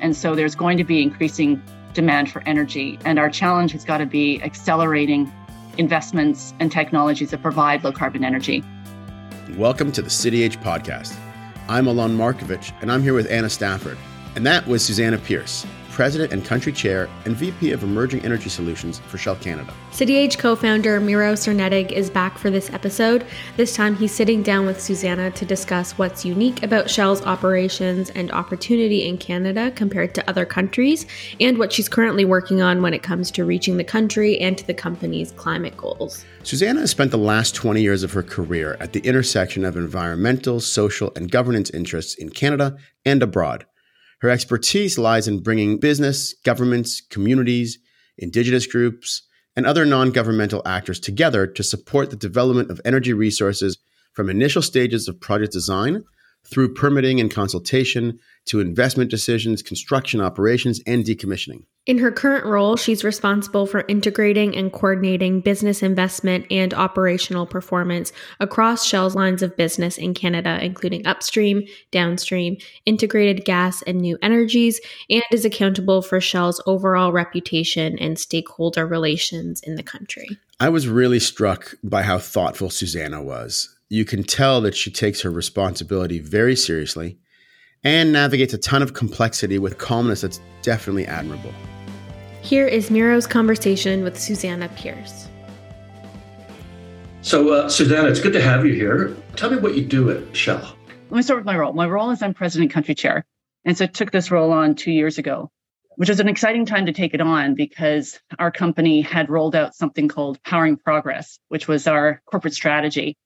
And so there's going to be increasing demand for energy. And our challenge has got to be accelerating investments and technologies that provide low carbon energy. Welcome to the CityAge podcast. I'm Alon Markovich, and I'm here with Anna Stafford. And that was Susannah Pierce, President and Country Chair and VP of Emerging Energy Solutions for Shell Canada. CityAge co founder Miro Cernetig is back for this episode. This time he's sitting down with Susannah to discuss what's unique about Shell's operations and opportunity in Canada compared to other countries, and what she's currently working on when it comes to reaching the country and to the company's climate goals. Susannah has spent the last 20 years of her career at the intersection of environmental, social, and governance interests in Canada and abroad. Her expertise lies in bringing business, governments, communities, indigenous groups, and other non governmental actors together to support the development of energy resources from initial stages of project design through permitting and consultation to investment decisions, construction operations, and decommissioning. In her current role, she's responsible for integrating and coordinating business investment and operational performance across Shell's lines of business in Canada, including upstream, downstream, integrated gas and new energies, and is accountable for Shell's overall reputation and stakeholder relations in the country. I was really struck by how thoughtful Susannah was. You can tell that she takes her responsibility very seriously and navigates a ton of complexity with calmness that's definitely admirable. Here is Miro's conversation with Susannah Pierce. So, uh, Susannah, it's good to have you here. Tell me what you do at Shell. Let me start with my role. My role is I'm president country chair. And so I took this role on two years ago, which was an exciting time to take it on because our company had rolled out something called Powering Progress, which was our corporate strategy.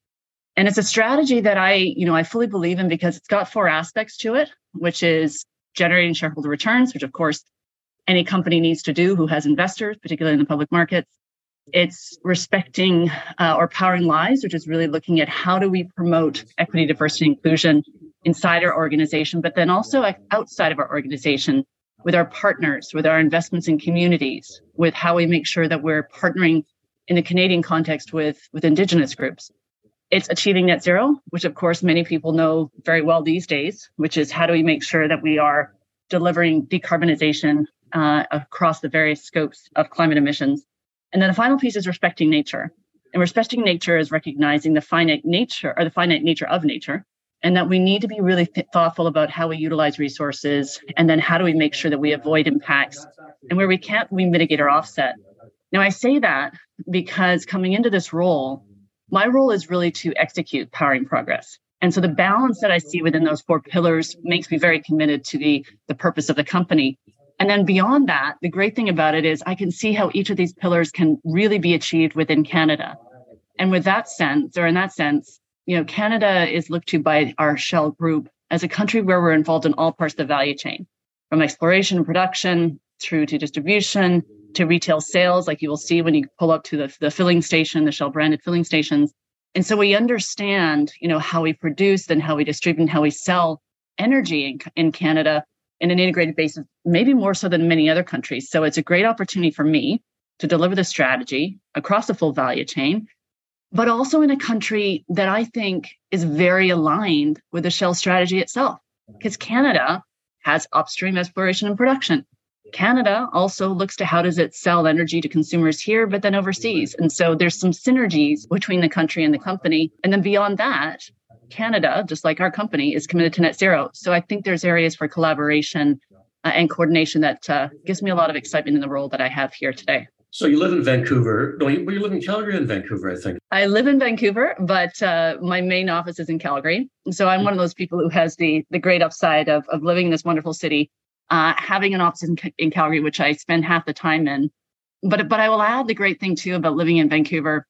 And it's a strategy that I, you know, I fully believe in because it's got four aspects to it, which is generating shareholder returns, which of course any company needs to do who has investors, particularly in the public markets. It's respecting uh, or powering lives, which is really looking at how do we promote equity, diversity, inclusion inside our organization, but then also outside of our organization with our partners, with our investments in communities, with how we make sure that we're partnering in the Canadian context with, with Indigenous groups. It's achieving net zero, which of course many people know very well these days, which is how do we make sure that we are delivering decarbonization uh, across the various scopes of climate emissions. And then the final piece is respecting nature. And respecting nature is recognizing the finite nature or the finite nature of nature, and that we need to be really th- thoughtful about how we utilize resources, and then how do we make sure that we avoid impacts, and where we can't, we mitigate or offset. Now, I say that because coming into this role, my role is really to execute powering progress. And so the balance that I see within those four pillars makes me very committed to the, the purpose of the company. And then beyond that, the great thing about it is I can see how each of these pillars can really be achieved within Canada. And with that sense, or in that sense, you know, Canada is looked to by our Shell group as a country where we're involved in all parts of the value chain, from exploration and production through to distribution, to retail sales, like you will see when you pull up to the, the filling station, the Shell branded filling stations. And so we understand, you know, how we produce and how we distribute and how we sell energy in, in Canada in an integrated basis, maybe more so than many other countries. So it's a great opportunity for me to deliver the strategy across the full value chain, but also in a country that I think is very aligned with the Shell strategy itself. Because Canada has upstream exploration and production. Canada also looks to how does it sell energy to consumers here, but then overseas. And so there's some synergies between the country and the company. And then beyond that, Canada, just like our company, is committed to net zero. So I think there's areas for collaboration uh, and coordination that uh, gives me a lot of excitement in the role that I have here today. So you live in Vancouver. No, you, you live in Calgary and Vancouver, I think. I live in Vancouver, but uh, my main office is in Calgary. So I'm one of those people who has the the great upside of of living in this wonderful city uh, having an office in, in Calgary, which I spend half the time in. But but I will add the great thing too about living in Vancouver,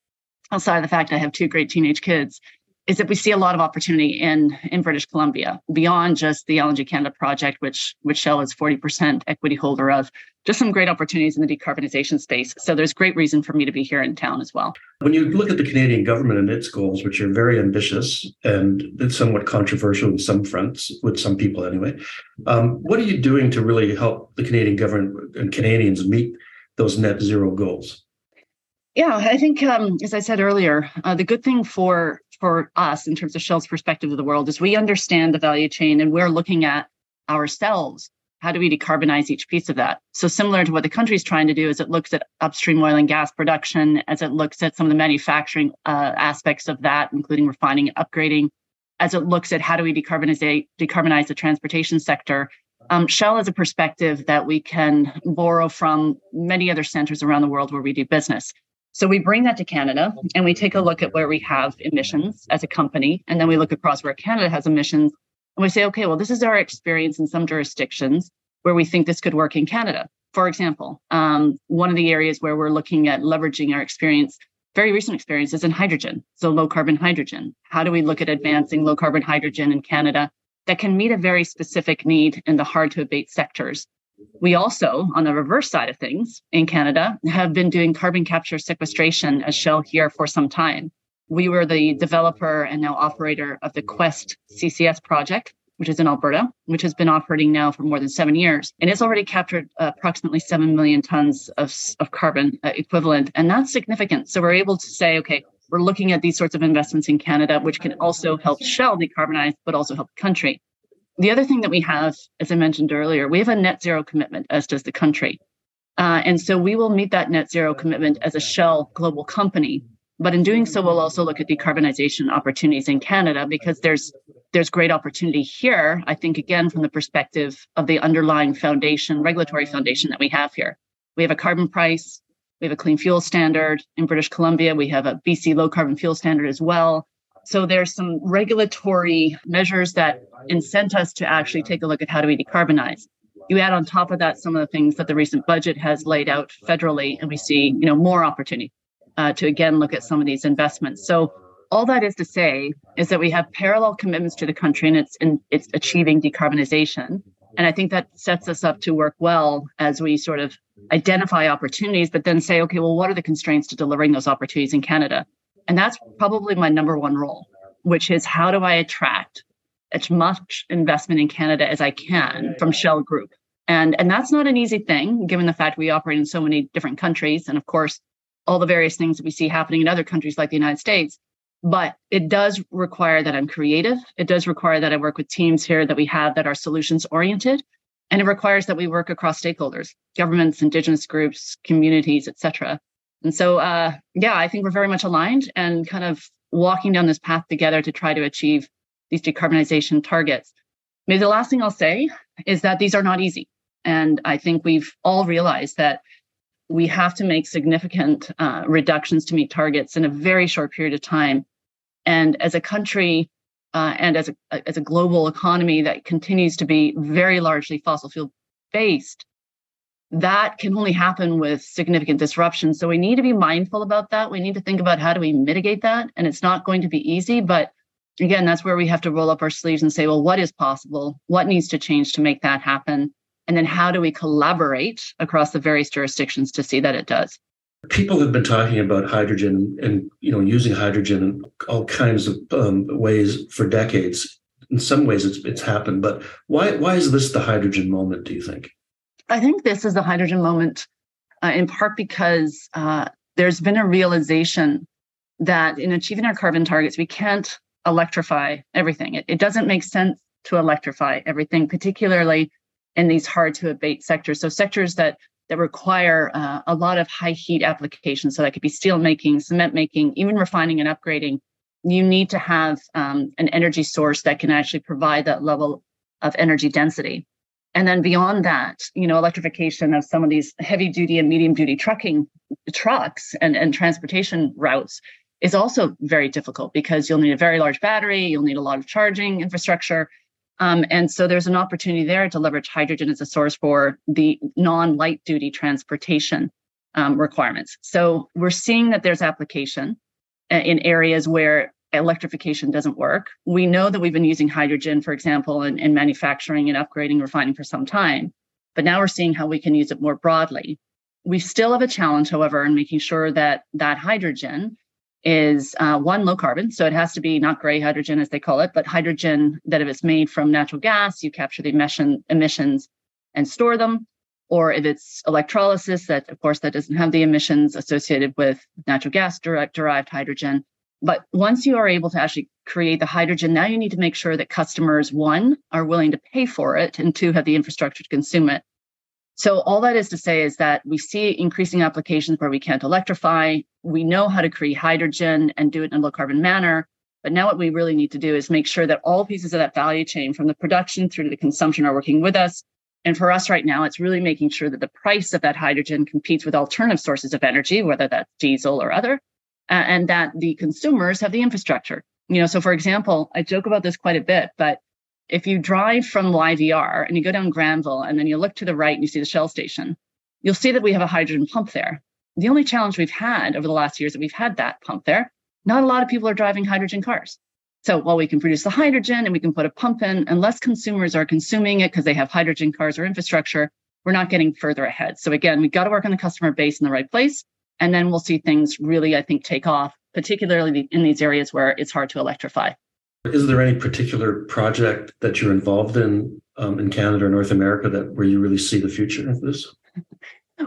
outside of the fact I have two great teenage kids, is that we see a lot of opportunity in in British Columbia beyond just the LNG Canada project, which which Shell is 40% equity holder of. Just some great opportunities in the decarbonization space. So there's great reason for me to be here in town as well. When you look at the Canadian government and its goals, which are very ambitious and it's somewhat controversial in some fronts, with some people anyway, um, what are you doing to really help the Canadian government and Canadians meet those net zero goals? Yeah, I think, um, as I said earlier, uh, the good thing for for us in terms of Shell's perspective of the world is we understand the value chain and we're looking at ourselves how do we decarbonize each piece of that? So similar to what the country is trying to do is it looks at upstream oil and gas production as it looks at some of the manufacturing uh, aspects of that, including refining and upgrading, as it looks at how do we decarbonize, decarbonize the transportation sector. Um, Shell has a perspective that we can borrow from many other centers around the world where we do business. So we bring that to Canada and we take a look at where we have emissions as a company. And then we look across where Canada has emissions and we say, okay, well, this is our experience in some jurisdictions where we think this could work in Canada. For example, um, one of the areas where we're looking at leveraging our experience, very recent experience, is in hydrogen. So low carbon hydrogen. How do we look at advancing low carbon hydrogen in Canada that can meet a very specific need in the hard to abate sectors? We also, on the reverse side of things in Canada, have been doing carbon capture sequestration as Shell here for some time we were the developer and now operator of the Quest CCS project, which is in Alberta, which has been operating now for more than seven years. And it's already captured uh, approximately 7 million tons of, of carbon uh, equivalent. And that's significant. So we're able to say, okay, we're looking at these sorts of investments in Canada, which can also help Shell decarbonize, but also help the country. The other thing that we have, as I mentioned earlier, we have a net zero commitment, as does the country. Uh, and so we will meet that net zero commitment as a Shell global company but in doing so, we'll also look at decarbonization opportunities in Canada because there's there's great opportunity here. I think again from the perspective of the underlying foundation, regulatory foundation that we have here. We have a carbon price, we have a clean fuel standard in British Columbia. We have a BC low carbon fuel standard as well. So there's some regulatory measures that incent us to actually take a look at how do we decarbonize. You add on top of that some of the things that the recent budget has laid out federally, and we see, you know, more opportunity uh, to again look at some of these investments. So all that is to say is that we have parallel commitments to the country and it's in, it's achieving decarbonization. And I think that sets us up to work well as we sort of identify opportunities, but then say, okay, well, what are the constraints to delivering those opportunities in Canada? And that's probably my number one role, which is how do I attract as much investment in Canada as I can from Shell Group? And, and that's not an easy thing, given the fact we operate in so many different countries. And of course, all the various things that we see happening in other countries like the United States. But it does require that I'm creative. It does require that I work with teams here that we have that are solutions oriented. And it requires that we work across stakeholders, governments, indigenous groups, communities, et cetera. And so, uh, yeah, I think we're very much aligned and kind of walking down this path together to try to achieve these decarbonization targets. Maybe the last thing I'll say is that these are not easy. And I think we've all realized that we have to make significant uh, reductions to meet targets in a very short period of time. And as a country uh, and as a, as a global economy that continues to be very largely fossil fuel based, that can only happen with significant disruption. So we need to be mindful about that. We need to think about how do we mitigate that. And it's not going to be easy, but again, that's where we have to roll up our sleeves and say, well, what is possible? What needs to change to make that happen? And then how do we collaborate across the various jurisdictions to see that it does? People have been talking about hydrogen and you know using hydrogen in all kinds of um, ways for decades. In some ways, it's it's happened, but why why is this the hydrogen moment? Do you think? I think this is the hydrogen moment, uh, in part because uh, there's been a realization that in achieving our carbon targets, we can't electrify everything. It, it doesn't make sense to electrify everything, particularly in these hard to abate sectors. So sectors that that require uh, a lot of high heat applications. So that could be steel making, cement making, even refining and upgrading. You need to have um, an energy source that can actually provide that level of energy density. And then beyond that, you know, electrification of some of these heavy duty and medium duty trucking trucks and, and transportation routes is also very difficult because you'll need a very large battery, you'll need a lot of charging infrastructure. Um, and so there's an opportunity there to leverage hydrogen as a source for the non light duty transportation um, requirements. So we're seeing that there's application uh, in areas where electrification doesn't work. We know that we've been using hydrogen, for example, in, in manufacturing and upgrading refining for some time, but now we're seeing how we can use it more broadly. We still have a challenge, however, in making sure that that hydrogen is uh, one low carbon. So it has to be not gray hydrogen as they call it, but hydrogen that if it's made from natural gas, you capture the emission emissions and store them. Or if it's electrolysis, that of course that doesn't have the emissions associated with natural gas direct derived hydrogen. But once you are able to actually create the hydrogen, now you need to make sure that customers, one, are willing to pay for it, and two, have the infrastructure to consume it. So, all that is to say is that we see increasing applications where we can't electrify. We know how to create hydrogen and do it in a low carbon manner. But now, what we really need to do is make sure that all pieces of that value chain, from the production through to the consumption, are working with us. And for us right now, it's really making sure that the price of that hydrogen competes with alternative sources of energy, whether that's diesel or other, and that the consumers have the infrastructure. You know, so for example, I joke about this quite a bit, but if you drive from YVR and you go down Granville and then you look to the right and you see the Shell station, you'll see that we have a hydrogen pump there. The only challenge we've had over the last years that we've had that pump there, not a lot of people are driving hydrogen cars. So while we can produce the hydrogen and we can put a pump in, unless consumers are consuming it because they have hydrogen cars or infrastructure, we're not getting further ahead. So again, we've got to work on the customer base in the right place. And then we'll see things really, I think, take off, particularly in these areas where it's hard to electrify. Is there any particular project that you're involved in um, in Canada or North America that where you really see the future of this?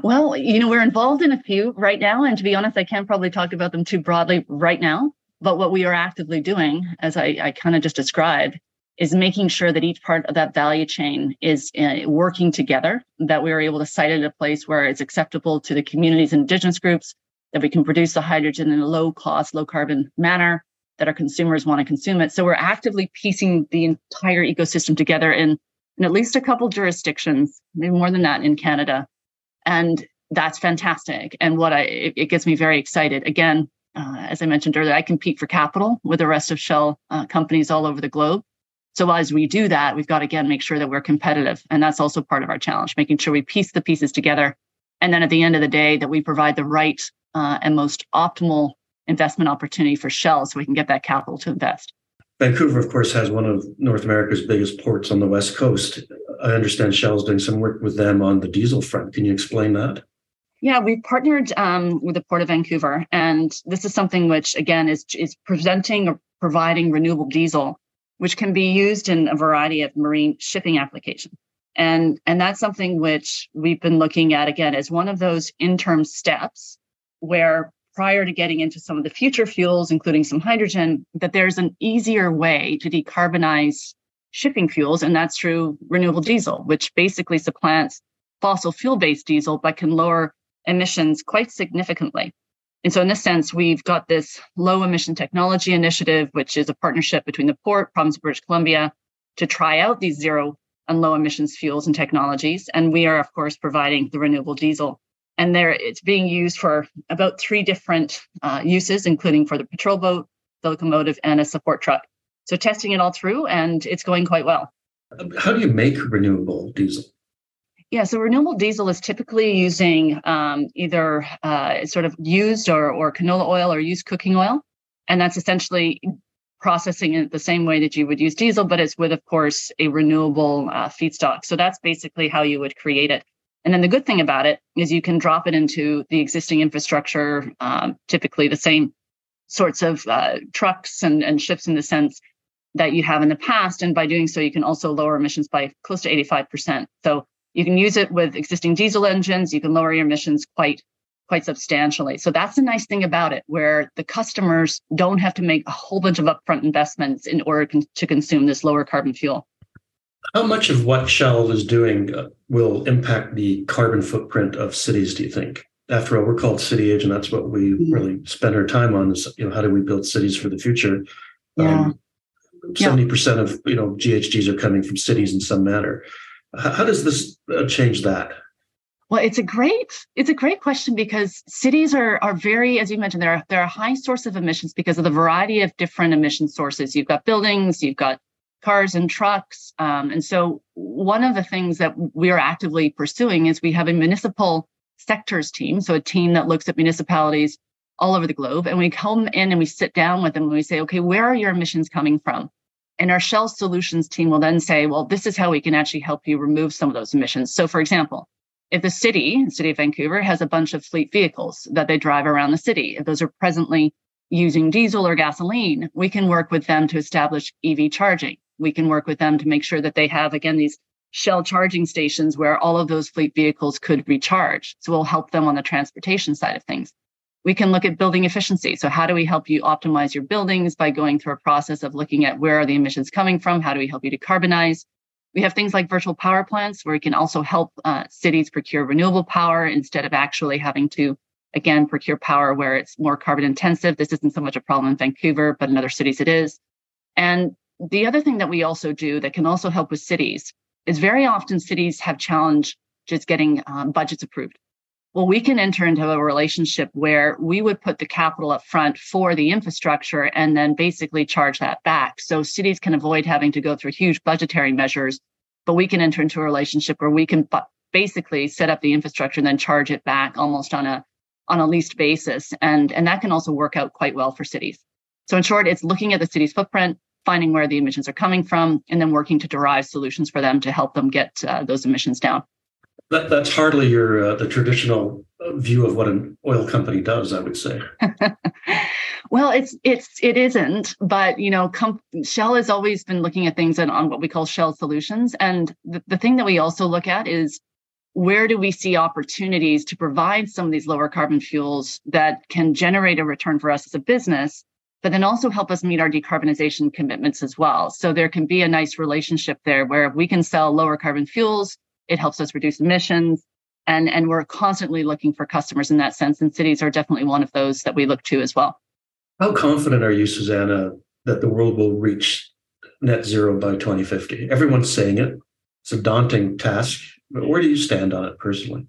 Well, you know, we're involved in a few right now. And to be honest, I can't probably talk about them too broadly right now. But what we are actively doing, as I, I kind of just described, is making sure that each part of that value chain is uh, working together, that we are able to site it at a place where it's acceptable to the communities and indigenous groups, that we can produce the hydrogen in a low cost, low carbon manner, that our consumers want to consume it. So we're actively piecing the entire ecosystem together in, in at least a couple jurisdictions, maybe more than that in Canada. And that's fantastic. And what I, it, it gets me very excited. Again, uh, as I mentioned earlier, I compete for capital with the rest of Shell uh, companies all over the globe. So as we do that, we've got to again make sure that we're competitive, and that's also part of our challenge, making sure we piece the pieces together, and then at the end of the day, that we provide the right uh, and most optimal investment opportunity for Shell, so we can get that capital to invest. Vancouver, of course, has one of North America's biggest ports on the west coast. I understand Shell's doing some work with them on the diesel front. Can you explain that? Yeah, we partnered um, with the Port of Vancouver, and this is something which, again, is is presenting or providing renewable diesel, which can be used in a variety of marine shipping applications. And and that's something which we've been looking at again as one of those interim steps where prior to getting into some of the future fuels, including some hydrogen, that there's an easier way to decarbonize shipping fuels, and that's through renewable diesel, which basically supplants fossil fuel based diesel but can lower emissions quite significantly. And so, in this sense, we've got this low emission technology initiative, which is a partnership between the port, province of British Columbia, to try out these zero and low emissions fuels and technologies. And we are, of course, providing the renewable diesel. And there, it's being used for about three different uh, uses, including for the patrol boat, the locomotive, and a support truck. So, testing it all through, and it's going quite well. How do you make renewable diesel? Yeah, so renewable diesel is typically using um, either uh, sort of used or, or canola oil or used cooking oil. And that's essentially processing it the same way that you would use diesel, but it's with, of course, a renewable uh, feedstock. So that's basically how you would create it. And then the good thing about it is you can drop it into the existing infrastructure, um, typically the same sorts of uh, trucks and, and ships in the sense that you have in the past. And by doing so, you can also lower emissions by close to 85%. So you can use it with existing diesel engines. You can lower your emissions quite quite substantially. So that's the nice thing about it, where the customers don't have to make a whole bunch of upfront investments in order con- to consume this lower carbon fuel. How much of what Shell is doing uh, will impact the carbon footprint of cities? Do you think? After all, we're called CityAge, and that's what we mm-hmm. really spend our time on. Is you know how do we build cities for the future? Yeah. Um, Seventy percent of you know GHGs are coming from cities in some manner. How does this uh, change that? Well, it's a great it's a great question because cities are are very, as you mentioned, they're they're a high source of emissions because of the variety of different emission sources. You've got buildings, you've got cars and trucks, um, and so one of the things that we are actively pursuing is we have a municipal sectors team, so a team that looks at municipalities all over the globe, and we come in and we sit down with them and we say, okay, where are your emissions coming from? And our Shell Solutions team will then say, well, this is how we can actually help you remove some of those emissions. So, for example, if the city, the city of Vancouver, has a bunch of fleet vehicles that they drive around the city, if those are presently using diesel or gasoline, we can work with them to establish EV charging. We can work with them to make sure that they have, again, these Shell charging stations where all of those fleet vehicles could recharge. So we'll help them on the transportation side of things. We can look at building efficiency. So, how do we help you optimize your buildings by going through a process of looking at where are the emissions coming from? How do we help you decarbonize? We have things like virtual power plants where we can also help uh, cities procure renewable power instead of actually having to, again, procure power where it's more carbon intensive. This isn't so much a problem in Vancouver, but in other cities it is. And the other thing that we also do that can also help with cities is very often cities have challenge just getting um, budgets approved. Well, we can enter into a relationship where we would put the capital up front for the infrastructure and then basically charge that back. So cities can avoid having to go through huge budgetary measures, but we can enter into a relationship where we can basically set up the infrastructure and then charge it back almost on a on a leased basis. And, and that can also work out quite well for cities. So in short, it's looking at the city's footprint, finding where the emissions are coming from, and then working to derive solutions for them to help them get uh, those emissions down. That, that's hardly your uh, the traditional view of what an oil company does, I would say. well, it's it's it isn't, but you know, com- Shell has always been looking at things on, on what we call Shell solutions, and the, the thing that we also look at is where do we see opportunities to provide some of these lower carbon fuels that can generate a return for us as a business but then also help us meet our decarbonization commitments as well. So there can be a nice relationship there where we can sell lower carbon fuels, it helps us reduce emissions. And, and we're constantly looking for customers in that sense. And cities are definitely one of those that we look to as well. How confident are you, Susannah, that the world will reach net zero by 2050? Everyone's saying it. It's a daunting task. But where do you stand on it personally?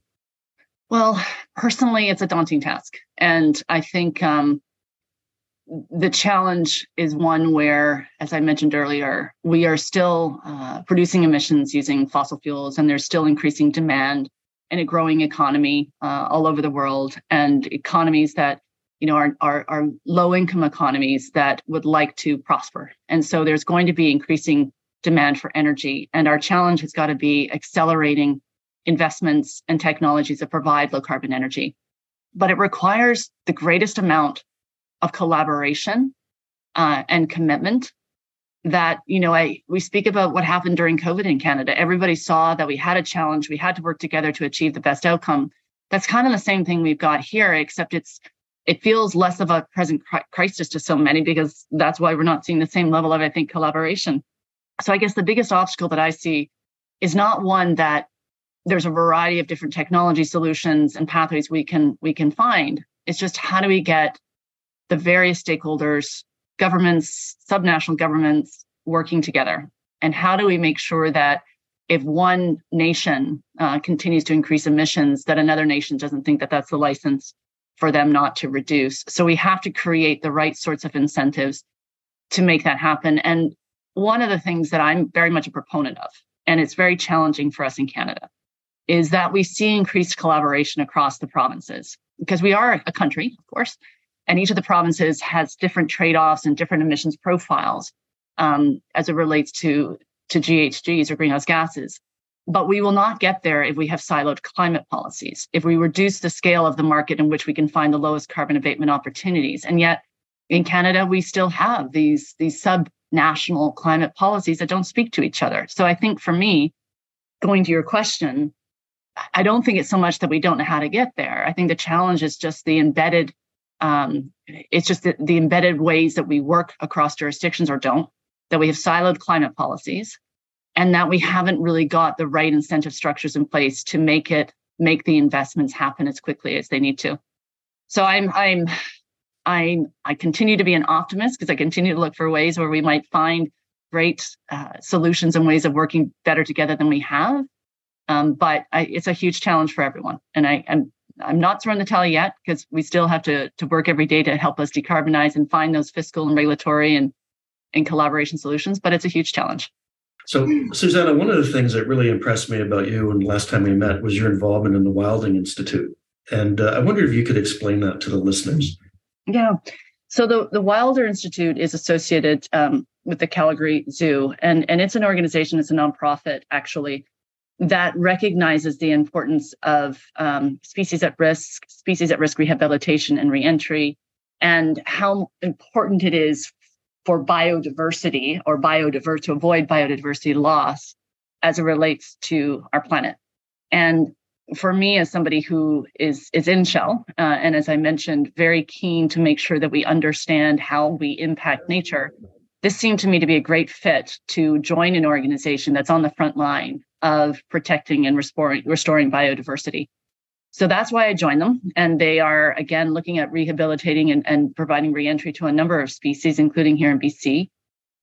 Well, personally, it's a daunting task. And I think um, the challenge is one where, as I mentioned earlier, we are still uh, producing emissions using fossil fuels, and there's still increasing demand in a growing economy uh, all over the world, and economies that you know are, are, are low income economies that would like to prosper. And so there's going to be increasing demand for energy, and our challenge has got to be accelerating investments and technologies that provide low carbon energy. But it requires the greatest amount of collaboration uh, and commitment that you know i we speak about what happened during covid in canada. Everybody saw that we had a challenge we had to work together to achieve the best outcome. That's kind of the same thing we've got here except it's it feels less of a present crisis to so many because that's why we're not seeing the same level of i think collaboration. So i guess the biggest obstacle that i see is not one that there's a variety of different technology solutions and pathways we can we can find. It's just how do we get the various stakeholders, governments, subnational governments working together? And how do we make sure that if one nation uh, continues to increase emissions, that another nation doesn't think that that's the license for them not to reduce? So we have to create the right sorts of incentives to make that happen. And one of the things that I'm very much a proponent of, and it's very challenging for us in Canada, is that we see increased collaboration across the provinces because we are a country, of course, and each of the provinces has different trade-offs and different emissions profiles um, as it relates to to GHGs or greenhouse gases. But we will not get there if we have siloed climate policies, if we reduce the scale of the market in which we can find the lowest carbon abatement opportunities. And yet in Canada, we still have these, these sub-national climate policies that don't speak to each other. So I think for me, going to your question, I don't think it's so much that we don't know how to get there. I think the challenge is just the embedded um, it's just the, the embedded ways that we work across jurisdictions or don't, that we have siloed climate policies, and that we haven't really got the right incentive structures in place to make it make the investments happen as quickly as they need to. So I'm I'm I I continue to be an optimist because I continue to look for ways where we might find great uh, solutions and ways of working better together than we have. Um, but I, it's a huge challenge for everyone, and I am I'm not throwing the towel yet because we still have to to work every day to help us decarbonize and find those fiscal and regulatory and and collaboration solutions. But it's a huge challenge. So, Susannah, one of the things that really impressed me about you and last time we met was your involvement in the Wilder Institute. And uh, I wonder if you could explain that to the listeners. Yeah. So the, the Wilder Institute is associated um, with the Calgary Zoo, and, and it's an organization, it's a nonprofit actually, that recognizes the importance of um, species at risk, species at risk rehabilitation and reentry, and how important it is for biodiversity or biodiverse to avoid biodiversity loss as it relates to our planet. And for me, as somebody who is is in Shell, uh, and as I mentioned, very keen to make sure that we understand how we impact nature, this seemed to me to be a great fit to join an organization that's on the front line of protecting and restoring, restoring biodiversity. So that's why I joined them. And they are, again, looking at rehabilitating and, and providing reentry to a number of species, including here in BC.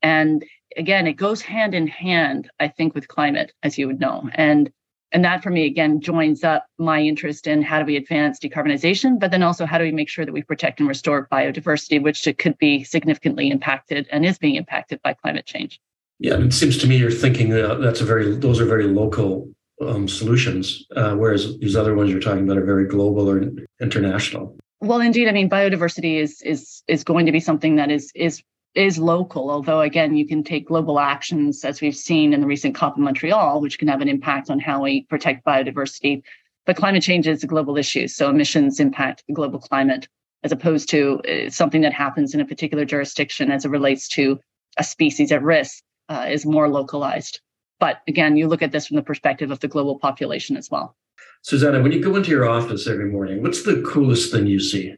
And again, it goes hand in hand, I think, with climate, as you would know. And and that for me again joins up my interest in how do we advance decarbonization but then also how do we make sure that we protect and restore biodiversity which could be significantly impacted and is being impacted by climate change yeah it seems to me you're thinking that that's a very those are very local um, solutions uh, whereas these other ones you're talking about are very global or international well indeed i mean biodiversity is is is going to be something that is is is local, although again, you can take global actions as we've seen in the recent COP in Montreal, which can have an impact on how we protect biodiversity. But climate change is a global issue. So emissions impact the global climate as opposed to uh, something that happens in a particular jurisdiction as it relates to a species at risk uh, is more localized. But again, you look at this from the perspective of the global population as well. Susannah, when you go into your office every morning, what's the coolest thing you see?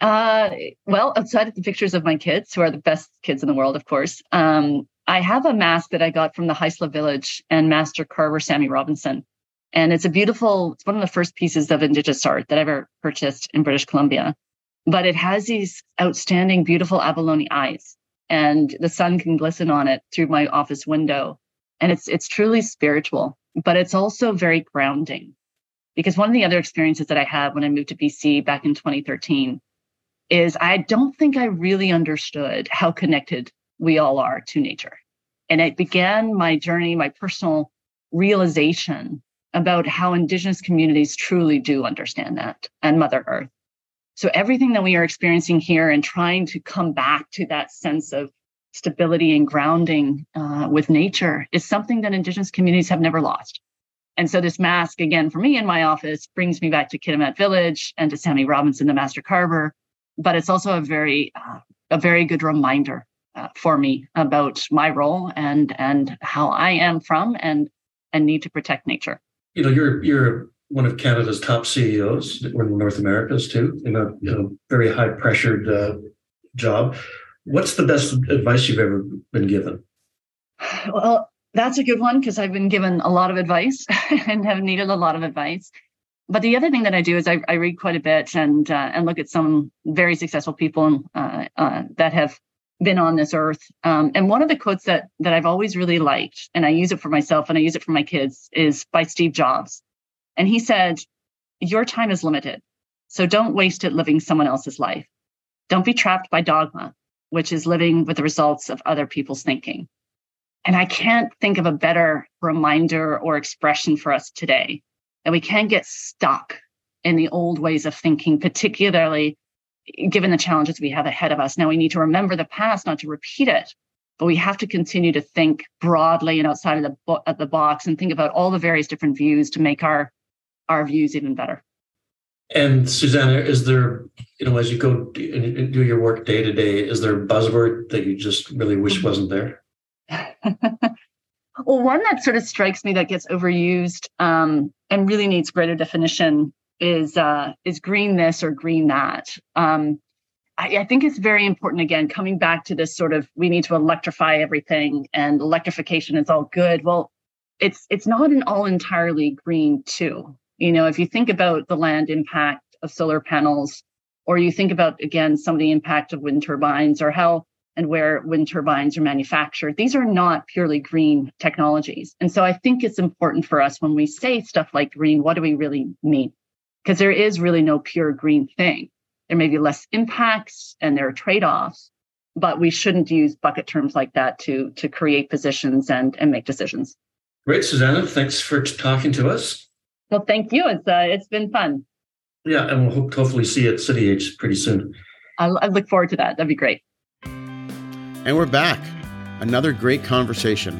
Uh, well, outside of the pictures of my kids, who are the best kids in the world, of course, um, I have a mask that I got from the Haisla Village and Master Carver Sammy Robinson. And it's a beautiful, it's one of the first pieces of Indigenous art that I ever purchased in British Columbia. But it has these outstanding, beautiful abalone eyes, and the sun can glisten on it through my office window. And it's it's truly spiritual, but it's also very grounding. Because one of the other experiences that I had when I moved to BC back in 2013 is I don't think I really understood how connected we all are to nature. And it began my journey, my personal realization about how Indigenous communities truly do understand that and Mother Earth. So everything that we are experiencing here and trying to come back to that sense of stability and grounding uh, with nature is something that Indigenous communities have never lost. And so this mask, again, for me in my office, brings me back to Kitimat Village and to Sammy Robinson, the master carver, but it's also a very uh, a very good reminder uh, for me about my role and and how I am from and and need to protect nature. You know, you're you're one of Canada's top CEOs, of North America's too, in a you know, very high pressured uh, job. What's the best advice you've ever been given? Well, that's a good one because I've been given a lot of advice and have needed a lot of advice but the other thing that I do is I, I read quite a bit and uh, and look at some very successful people uh, uh, that have been on this earth. Um, and one of the quotes that that I've always really liked, and I use it for myself and I use it for my kids, is by Steve Jobs, and he said, "Your time is limited, so don't waste it living someone else's life. Don't be trapped by dogma, which is living with the results of other people's thinking." And I can't think of a better reminder or expression for us today that we can't get stuck in the old ways of thinking, particularly given the challenges we have ahead of us. Now we need to remember the past, not to repeat it, but we have to continue to think broadly and outside of the, bo- of the box and think about all the various different views to make our our views even better. And Susannah, is there, you know, as you go and do your work day to day, is there a buzzword that you just really wish mm-hmm. wasn't there? Well, one that sort of strikes me that gets overused um, and really needs greater definition is uh, is green this or green that. Um, I, I, think it's very important. Again, coming back to this sort of we need to electrify everything, and electrification is all good. Well, it's it's not an all entirely green too. You know, if you think about the land impact of solar panels, or you think about again some of the impact of wind turbines, or how and where wind turbines are manufactured. These are not purely green technologies. And so I think it's important for us when we say stuff like green, what do we really mean? Because there is really no pure green thing. There may be less impacts and there are trade offs, but we shouldn't use bucket terms like that to, to create positions and, and make decisions. Great, Susannah. Thanks for talking to us. Well, thank you. It's, uh, it's been fun. Yeah, and we'll hope, hopefully see you at City H pretty soon. I, I look forward to that. That'd be great. And we're back. Another great conversation.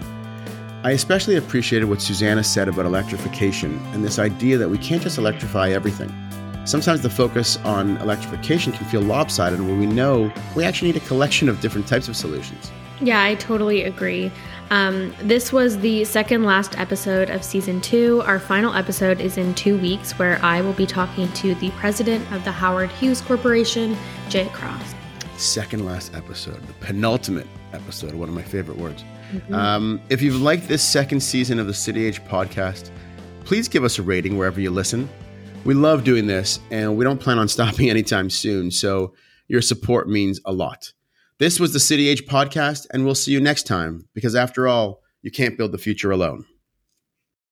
I especially appreciated what Susannah said about electrification and this idea that we can't just electrify everything. Sometimes the focus on electrification can feel lopsided where we know we actually need a collection of different types of solutions. Yeah, I totally agree. Um, this was the second last episode of season two. Our final episode is in two weeks, where I will be talking to the president of the Howard Hughes Corporation, Jay Cross. Second last episode, the penultimate episode, one of my favorite words. Mm-hmm. Um, if you've liked this second season of the CityAge podcast, please give us a rating wherever you listen. We love doing this, and we don't plan on stopping anytime soon. So your support means a lot. This was the CityAge podcast, and we'll see you next time because, after all, you can't build the future alone.